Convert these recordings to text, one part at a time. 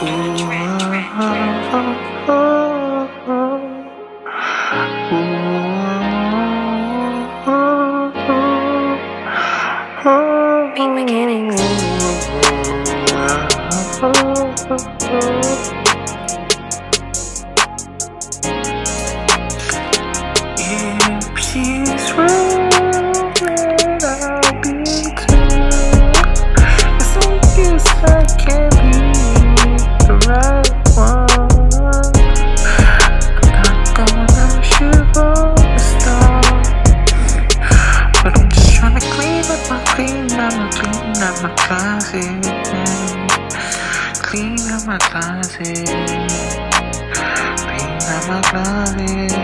Beat clean up my clean up my closet.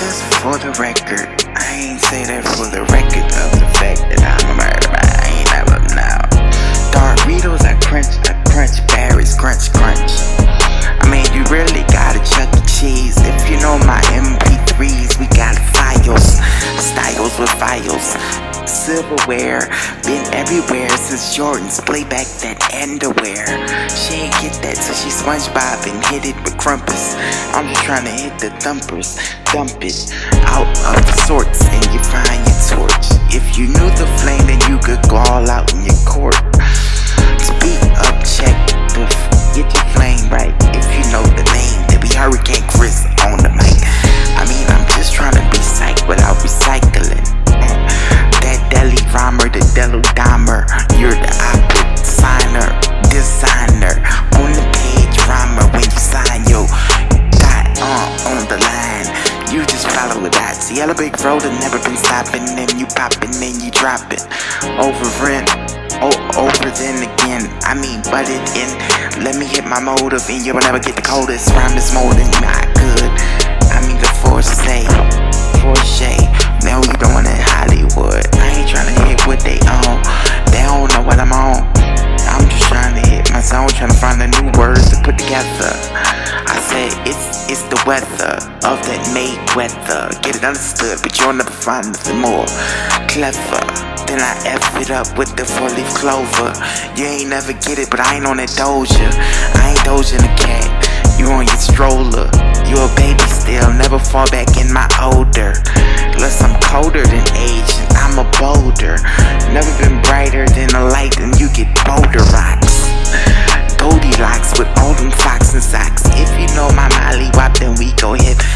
Just for the record, I ain't say that for the record of the fact that I'm a Silverware, been everywhere since Jordan's play back that underwear. She ain't get that, so she SpongeBob and hit it with crumpets. I'm just trying to hit the thumpers, dump it out of sorts, and you find follow the dots. Yellow big road has never been stopping. Then you popping, then you dropping. Over rent. Oh, over then again. I mean, but it in. Let me hit my motive, and you'll never get the coldest. Rhyme is more than not good. I mean, the weather of that make weather. Get it understood, but you'll never find nothing more clever. Then I F it up with the four leaf clover. You ain't never get it, but I ain't on that doja. I ain't dozing a cat. You on your stroller. You a baby still, never fall back in my older, Unless I'm colder than age and I'm a boulder. Never been brighter than a light, and you get bolder rocks. Goldilocks with all them fox and socks enjoy it.